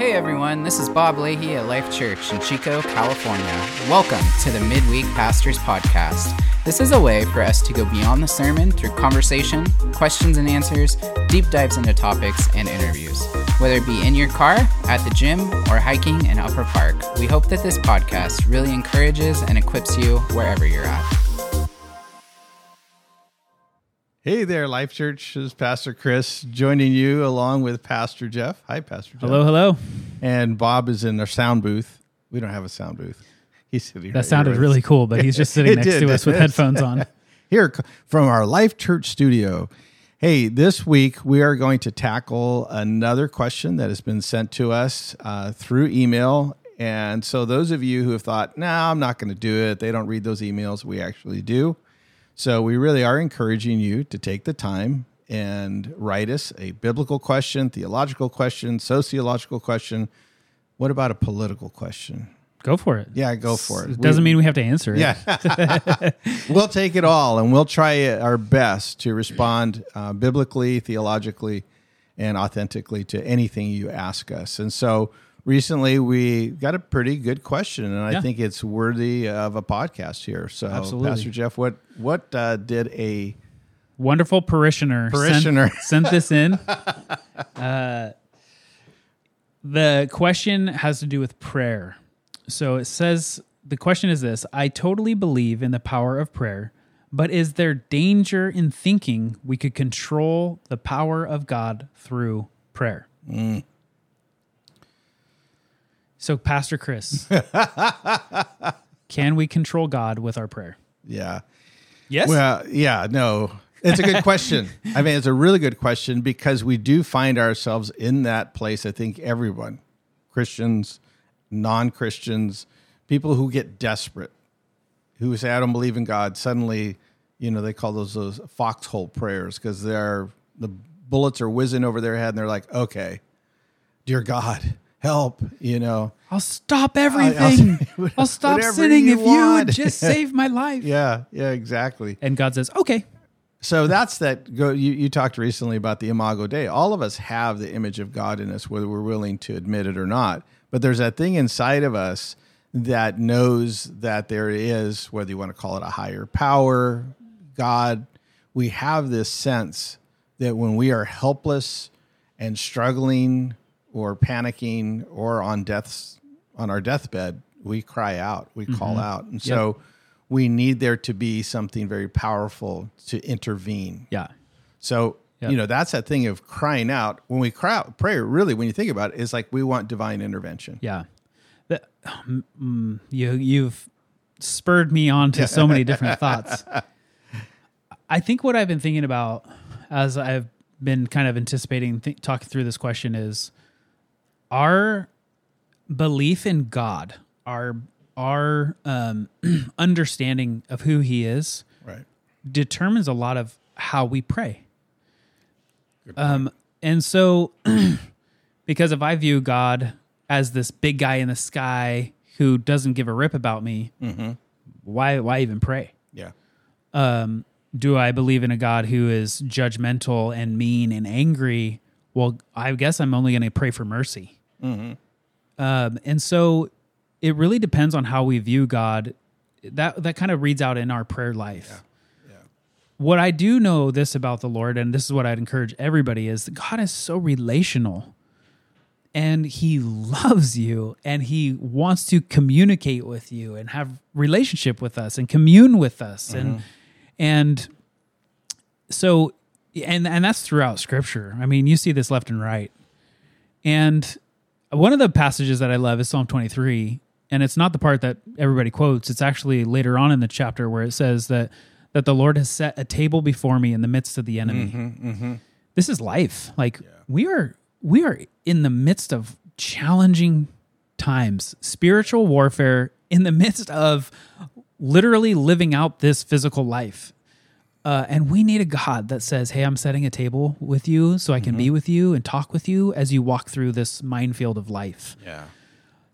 Hey everyone, this is Bob Leahy at Life Church in Chico, California. Welcome to the Midweek Pastors Podcast. This is a way for us to go beyond the sermon through conversation, questions and answers, deep dives into topics, and interviews. Whether it be in your car, at the gym, or hiking in Upper Park, we hope that this podcast really encourages and equips you wherever you're at. Hey there, Life Church. This is Pastor Chris joining you along with Pastor Jeff. Hi, Pastor Jeff. Hello, hello. And Bob is in their sound booth. We don't have a sound booth. He's sitting. That right sounded here. really cool, but he's just sitting next did. to us with headphones on. Here from our Life Church studio. Hey, this week we are going to tackle another question that has been sent to us uh, through email. And so, those of you who have thought, "No, nah, I'm not going to do it," they don't read those emails. We actually do. So, we really are encouraging you to take the time and write us a biblical question, theological question, sociological question. What about a political question? Go for it. Yeah, go for it. It doesn't mean we have to answer it. Yeah. we'll take it all and we'll try our best to respond uh, biblically, theologically, and authentically to anything you ask us. And so recently we got a pretty good question, and I Yeah. think it's worthy of a podcast here. So, Absolutely. Pastor Jeff, what, what uh, did a Wonderful parishioner. sent- Parishioner. Sent, this in. Uh, the question has to do with prayer. So it says the question is this I totally believe in the power of prayer, but is there danger in thinking we could control the power of God through prayer? So, Pastor Chris, can we control God with our prayer? yeah. Yes. Well, yeah, no. It's a good question. I mean, it's a really good question because we do find ourselves in that place. I think everyone, Christians, non Christians, people who get desperate, who say, I don't believe in God, suddenly, you know, they call those those foxhole prayers because they're the bullets are whizzing over their head and they're like, okay, dear God, help, you know. I'll stop everything. I'll- I'll, stop whatever sinning you if you would just save my life. Yeah, yeah, exactly. And God says, okay. So that's that. Go. You, you talked recently about the Imago Dei. All of us have the image of God in us, whether we're willing to admit it or not. But there's that thing inside of us that knows that there is, whether you want to call it a higher power, God. We have this sense that when we are helpless and struggling or panicking or on death's on our deathbed, we cry out, we call out, and so we need there to be something very powerful to intervene. Yeah. So Yep. you know that's that thing of crying out. When we cry out, prayer really, when you think about it, is like we want divine intervention. Yeah. The, mm, you, you've spurred me on to so many different thoughts. I think what I've been thinking about as I've been kind of anticipating, th- talking through this question is our belief in God, our our um, understanding of who He is, Right. determines a lot of how we pray. Um, and so, because if I view God as this big guy in the sky who doesn't give a rip about me, why why even pray? Yeah. Um, do I believe in a God who is judgmental and mean and angry? Well, I guess I'm only going to pray for mercy. Um, and so, it really depends on how we view God. That that kind of reads out in our prayer life. What I do know this about the Lord, and this is what I'd encourage everybody, is that God is so relational and he loves you and he wants to communicate with you and have relationship with us and commune with us and and so and and that's throughout scripture. I mean you see this left and right. And one of the passages that i love is psalm 23 and it's not the part that everybody quotes. It's actually later on in the chapter where it says that that the lord has set a table before me in the midst of the enemy. Mm-hmm, mm-hmm. This is life. Like we are we are in the midst of challenging times spiritual warfare in the midst of literally living out this physical life uh, and we need a God that says, Hey, I'm setting a table with you so I can be with you and talk with you as you walk through this minefield of life. Yeah.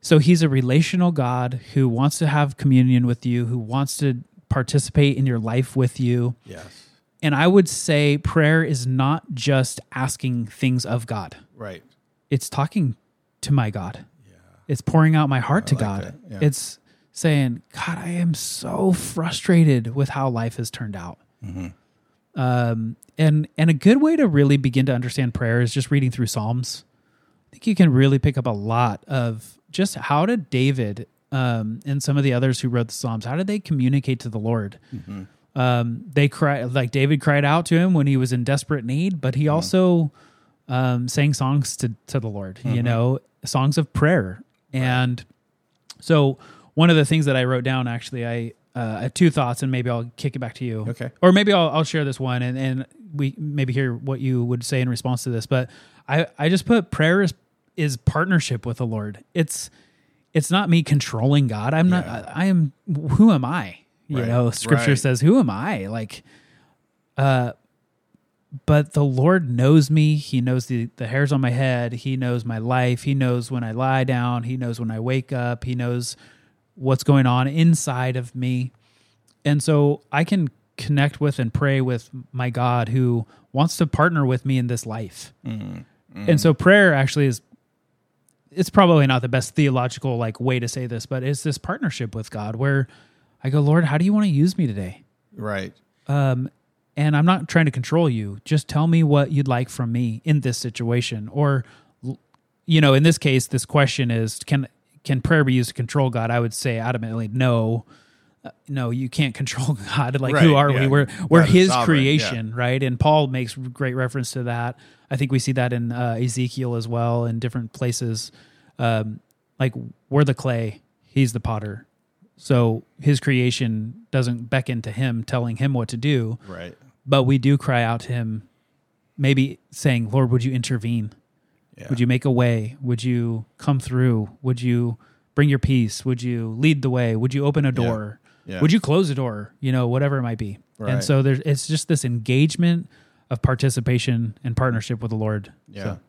So he's a relational God who wants to have communion with you, who wants to participate in your life with you. Yes. And I would say prayer is not just asking things of God, Right. it's talking to my God. Yeah. It's pouring out my heart to like God. yeah. It's saying, God, I am so frustrated with how life has turned out. Mm-hmm. Um, and and a good way to really begin to understand prayer is just reading through Psalms. I think you can really pick up a lot of just how did David um, and some of the others who wrote the Psalms, how did they communicate to the Lord? Um, they cried like David cried out to him when he was in desperate need, but he also um, sang songs to to the Lord. You know, songs of prayer. And so one of the things that I wrote down actually, I uh, two thoughts, and maybe I'll kick it back to you. Okay. Or maybe I'll I'll share this one, and and we maybe hear what you would say in response to this. But I I just put prayer is is partnership with the Lord. It's it's not me controlling God. I'm not. I, I am. Who am I? You Right. know, Scripture Right. says, "Who am I?" Like, uh, but the Lord knows me. He knows the, the hairs on my head. He knows my life. He knows when I lie down. He knows when I wake up. He knows what's going on inside of me. And so I can connect with and pray with my God who wants to partner with me in this life. And so prayer actually is it's probably not the best theological like way to say this, but it's this partnership with God where I go, Lord, how do you want to use me today? Right. um, and I'm not trying to control you. Just tell me what you'd like from me in this situation. Or, you know, in this case, this question is can can prayer be used to control God? I would say adamantly no. Uh, no, you can't control God. Like, who are we? yeah. We're we're God His creation, right? And Paul makes great reference to that. I think we see that in uh, Ezekiel as well, in different places. Um, like we're the clay, He's the potter. So His creation doesn't beckon to Him, telling Him what to do Right. but we do cry out to him maybe saying lord would you intervene Yeah. would you make a way would you come through would you bring your peace would you lead the way would you open a door Yeah. would you close a door you know whatever it might be Right. and so there's it's just this engagement of participation and partnership with the lord Yeah. So,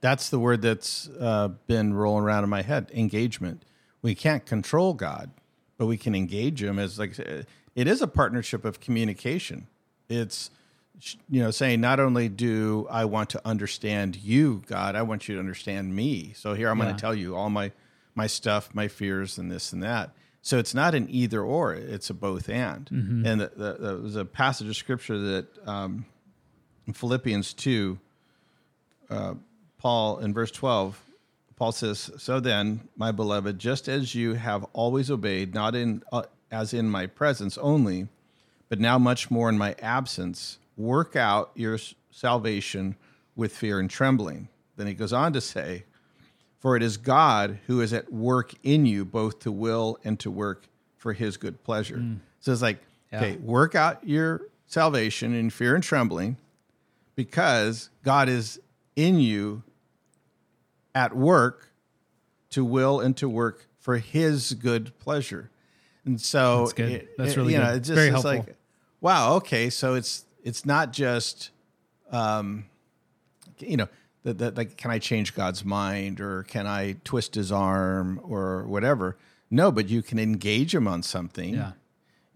That's the word that's uh, been rolling around in my head engagement. We can't control God, but we can engage Him as like it is a partnership of communication. It's you know saying not only do I want to understand you, God, I want you to understand me. So here I'm going to tell you all my my stuff, my fears, and this and that. So it's not an either or; it's a both and. And the, the, there was a passage of scripture that um, in Philippians two. Paul in verse 12, Paul says, "So then, my beloved, just as you have always obeyed, not in uh, as in my presence only, but now much more in my absence, work out your salvation with fear and trembling." Then he goes on to say, "For it is God who is at work in you both to will and to work for his good pleasure." Mm. So it's like, okay, work out your salvation in fear and trembling because God is in you at work to will and to work for his good pleasure. And so That's good. That's it- really you know, good. it's just Very it's helpful. like wow, okay, so it's it's not just um you know, that, that like can I change God's mind or can I twist his arm or whatever? No, but you can engage him on something yeah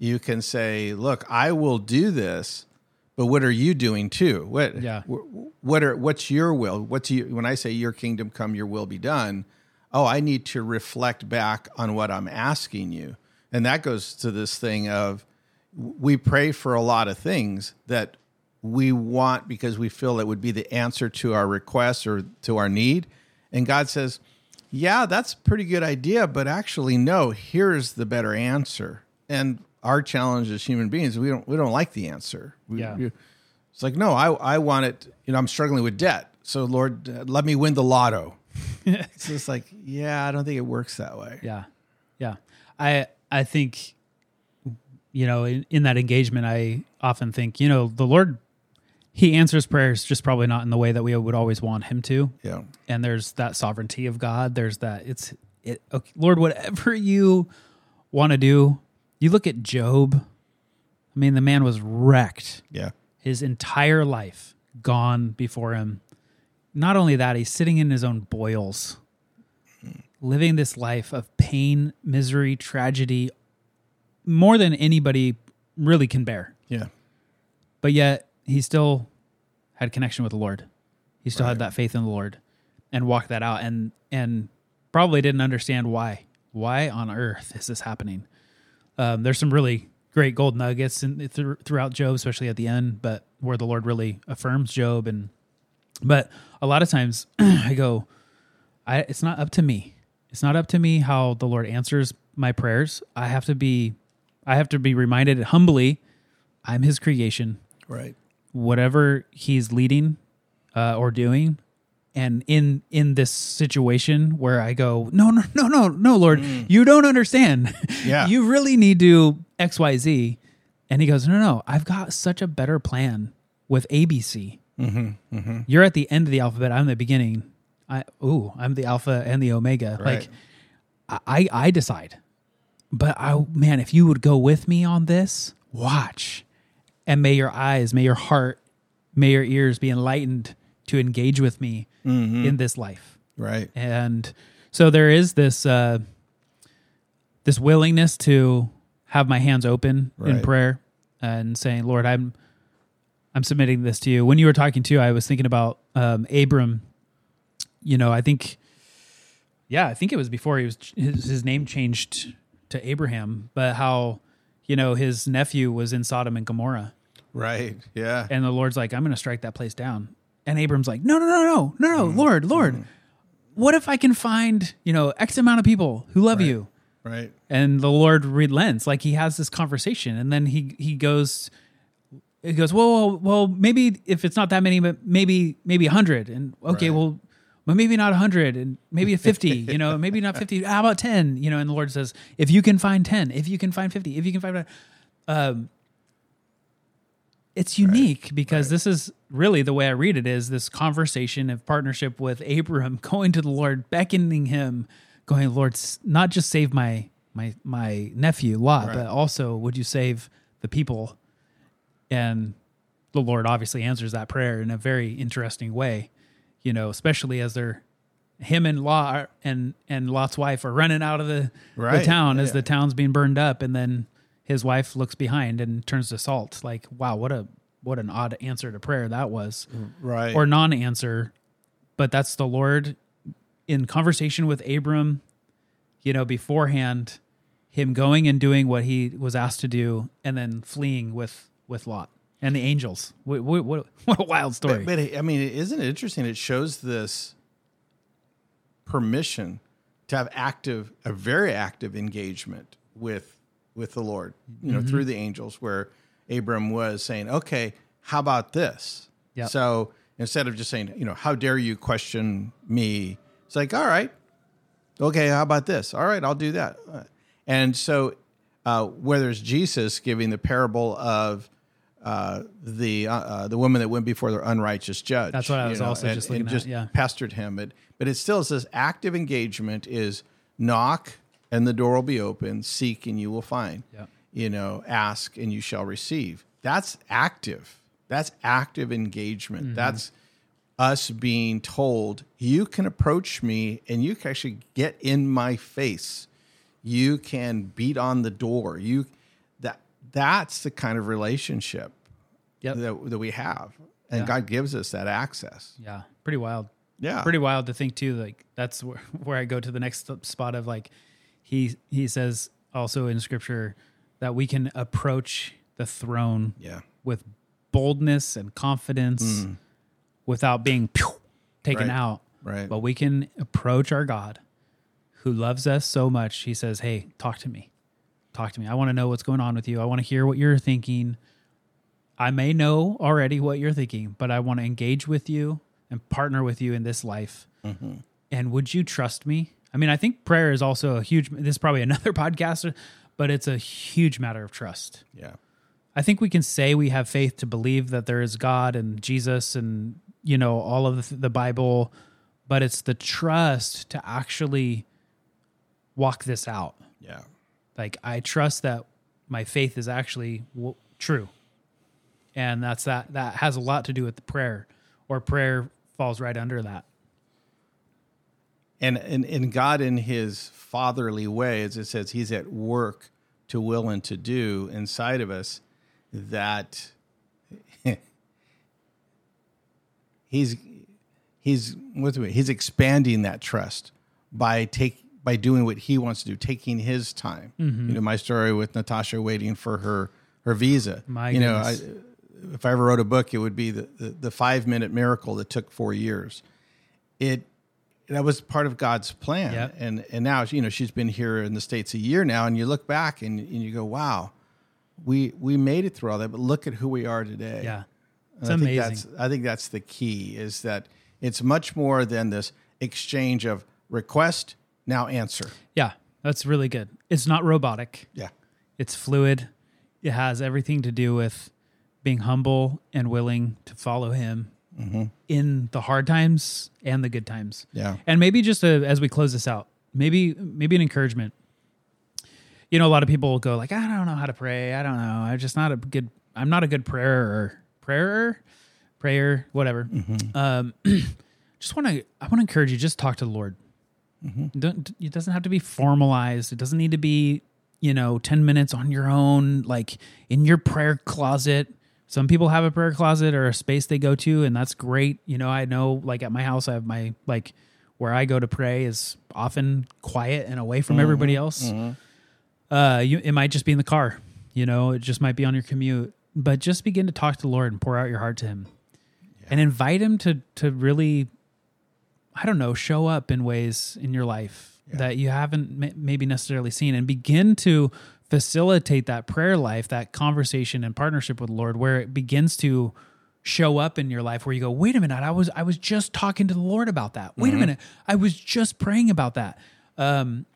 you can say, "Look, I will do this, but what are you doing too? What Yeah. what are what's your will? What's you when I say your kingdom come, your will be done? Oh, I need to reflect back on what I'm asking you. And that goes to this thing of we pray for a lot of things that we want because we feel it would be the answer to our request or to our need. And God says, yeah, that's a pretty good idea, but actually, no, here's the better answer. And our challenge as human beings, we don't we don't like the answer. We- Yeah. we- it's like, no, I I want it. You know, I'm struggling with debt, so Lord, uh, let me win the lotto. it's just like, yeah, I don't think it works that way. Yeah. Yeah. I I think you know, in, in that engagement I often think, you know, the Lord he answers prayers just probably not in the way that we would always want him to. Yeah, And there's that sovereignty of God. There's that it's it okay, Lord whatever you want to do. You look at Job. I mean, the man was wrecked yeah, his entire life gone before him. Not only that, he's sitting in his own boils, living this life of pain, misery, tragedy, more than anybody really can bear. yeah, But yet, he still had connection with the Lord. He still Right. had that faith in the Lord. and walked that out and and probably didn't understand why. Why on earth is this happening? Um, there's some really great gold nuggets in, th- throughout Job, especially at the end, but where the Lord really affirms Job. And but a lot of times I go, I it's not up to me. It's not up to me how the Lord answers my prayers. I have to be, I have to be reminded humbly, I'm His creation. Right. Whatever He's leading uh, or doing, and in in this situation where I go, no, no, no, no, no, Lord, mm. you don't understand. Yeah. you really need to X, Y, Z. And he goes, no, no, I've got such a better plan with ABC. Mm-hmm, mm-hmm. You're at the end of the alphabet. I'm the beginning. I ooh, I'm the alpha and the omega. Right. Like I I decide. But I man, if you would go with me on this, watch. And may your eyes, may your heart, may your ears be enlightened to engage with me in this life. Right. And so there is this uh this willingness to have my hands open in prayer and saying, Lord, I'm I'm submitting this to you. When you were talking to, I was thinking about um Abram. You know, I think yeah, I think it was before he was his, his name changed to Abraham, but how you know his nephew was in Sodom and Gomorrah. Right. Yeah. And the Lord's like, I'm going to strike that place down. And Abram's like, no, no, no, no, no, no, mm-hmm. Lord, Lord, mm-hmm. what if I can find, you know, X amount of people who love you? right. And the Lord relents, like he has this conversation, and then he he goes, he goes, well, well, well, maybe if it's not that many, but maybe maybe a hundred, and okay, Right. well, well, maybe not a hundred, and maybe a fifty, you know, maybe not fifty. How about ten? You know, and the Lord says, if you can find ten, if you can find fifty, if you can find, um, it's unique because this is really the way I read it is this conversation of partnership with Abram going to the Lord, beckoning him, going, Lord, not just save my my my nephew Lot, Right. but also would you save the people? And the Lord obviously answers that prayer in a very interesting way, you know, especially as they're him and Lot and and Lot's wife are running out of the, the Right. town as the town's being burned up, and then his wife looks behind and turns to salt. Like, wow, what a what an odd answer to prayer that was, Right. or non-answer. But that's the Lord in conversation with Abram, you know, beforehand, him going and doing what he was asked to do, and then fleeing with with Lot and the angels. What what what, what a wild story! But, but I mean, isn't it interesting? It shows this permission to have active, a very active engagement with with the Lord. You know, through the angels, where Abram was saying, "Okay, how about this?" Yep. So instead of just saying, "You know, how dare you question me?" It's like, "All right, okay, how about this? All right, I'll do that." Uh, And so, uh, where there's Jesus giving the parable of uh, the uh, uh, the woman that went before the unrighteous judge. That's what I was also and, just and at, just yeah. pestered him. But but it still says active engagement is knock and the door will be open, seek and you will find. Yeah. You know, ask and you shall receive. That's active. That's active engagement. Mm-hmm. That's us being told you can approach me and you can actually get in my face. You can beat on the door. You that's the kind of relationship Yep. that, that we have. And Yeah. God gives us that access. Yeah, pretty wild. Yeah. pretty wild to think too. Like that's where, where I go to the next spot of like he he says also in scripture that we can approach the throne Yeah. with boldness and confidence mm. without being pew, taken Right. out. Right. But we can approach our God who loves us so much. He says, Hey, talk to me. Talk to me. I want to know what's going on with you. I want to hear what you're thinking. I may know already what you're thinking, but I want to engage with you and partner with you in this life. Mm-hmm. And would you trust me? I mean, I think prayer is also a huge, this is probably another podcast, but it's a huge matter of trust. Yeah. I think we can say we have faith to believe that there is God and Jesus and you know all of the, the Bible, but it's the trust to actually walk this out. Yeah. Like I trust that my faith is actually w- true, and that's that. That has a lot to do with the prayer, or prayer falls right under that. And, and and God in his fatherly way, as it says, he's at work to will and to do inside of us that he's he's what's he's expanding that trust by take by doing what he wants to do, taking his time. Mm-hmm. You know, my story with Natasha waiting for her her visa. My you know, I, if I ever wrote a book, it would be the, the, the five minute miracle that took four years. It that was part of God's plan, Yep. and and now you know she's been here in the states a year now, and you look back and, and you go, wow, we we made it through all that, but look at who we are today. Yeah. And It's I amazing. Think that's, I think that's the key is that it's much more than this exchange of request now answer. Yeah. That's really good. It's not robotic. Yeah. It's fluid. It has everything to do with being humble and willing to follow him mm-hmm. in the hard times and the good times. Yeah. And maybe just a, as we close this out, maybe maybe an encouragement. You know, a lot of people will go like, I don't know how to pray. I don't know. I'm just not a good. I'm not a good prayer prayer, prayer, whatever. Mm-hmm. Um, just want to. I want to encourage you. Just talk to the Lord. Mm-hmm. Don't, it doesn't have to be formalized. It doesn't need to be, you know, 10 minutes on your own, like in your prayer closet. Some people have a prayer closet or a space they go to, and that's great. You know, I know, like at my house, I have my, like, where I go to pray is often quiet and away from everybody mm-hmm. else. Mm-hmm. Uh, you, it might just be in the car, you know, it just might be on your commute, but just begin to talk to the Lord and pour out your heart to Him and invite Him to, to really I don't know, show up in ways in your life that you haven't maybe necessarily seen and begin to facilitate that prayer life, that conversation and partnership with the Lord where it begins to show up in your life where you go, "Wait a minute, I was I was just talking to the Lord about that. Wait a minute, I was just praying about that." Um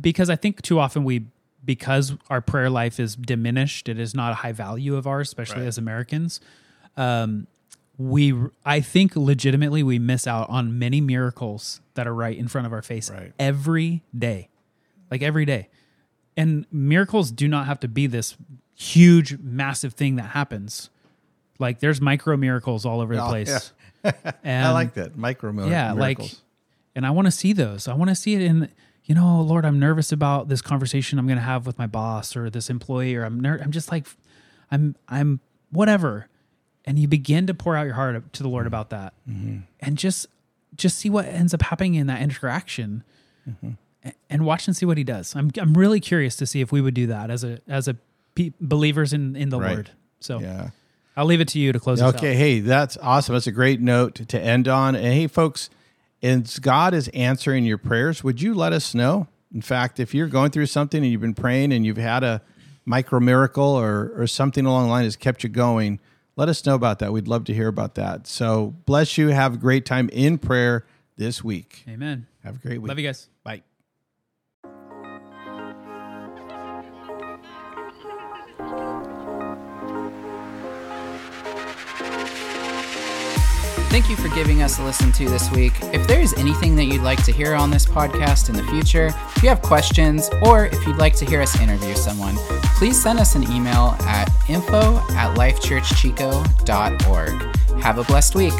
because I think too often we because our prayer life is diminished, it is not a high value of ours, especially Right. as Americans. Um, we, I think, legitimately, we miss out on many miracles that are right in front of our face Right. every day, like every day. And miracles do not have to be this huge, massive thing that happens. Like there's micro miracles all over the Oh, place. I And- like that micro mil- yeah miracles. like and i want to see those i want to see it in you know oh, lord i'm nervous about this conversation i'm going to have with my boss or this employee or i'm ner- i'm just like i'm i'm whatever and you begin to pour out your heart to the lord about that mm-hmm. and just just see what ends up happening in that interaction mm-hmm. a- and watch and see what he does i'm i'm really curious to see if we would do that as a as a pe- believers in in the Right. lord so yeah. i'll leave it to you to close Okay, hey, that's awesome. That's a great note to end on. And hey, folks, as God is answering your prayers, would you let us know? In fact, if you're going through something and you've been praying and you've had a micro miracle or, or something along the line has kept you going, let us know about that. We'd love to hear about that. So bless you. Have a great time in prayer this week. amen Have a great week. love you guys Thank you for giving us a listen to this week. If there is anything that you'd like to hear on this podcast in the future, if you have questions, or if you'd like to hear us interview someone, please send us an email at info at lifechurchchico.org. Have a blessed week.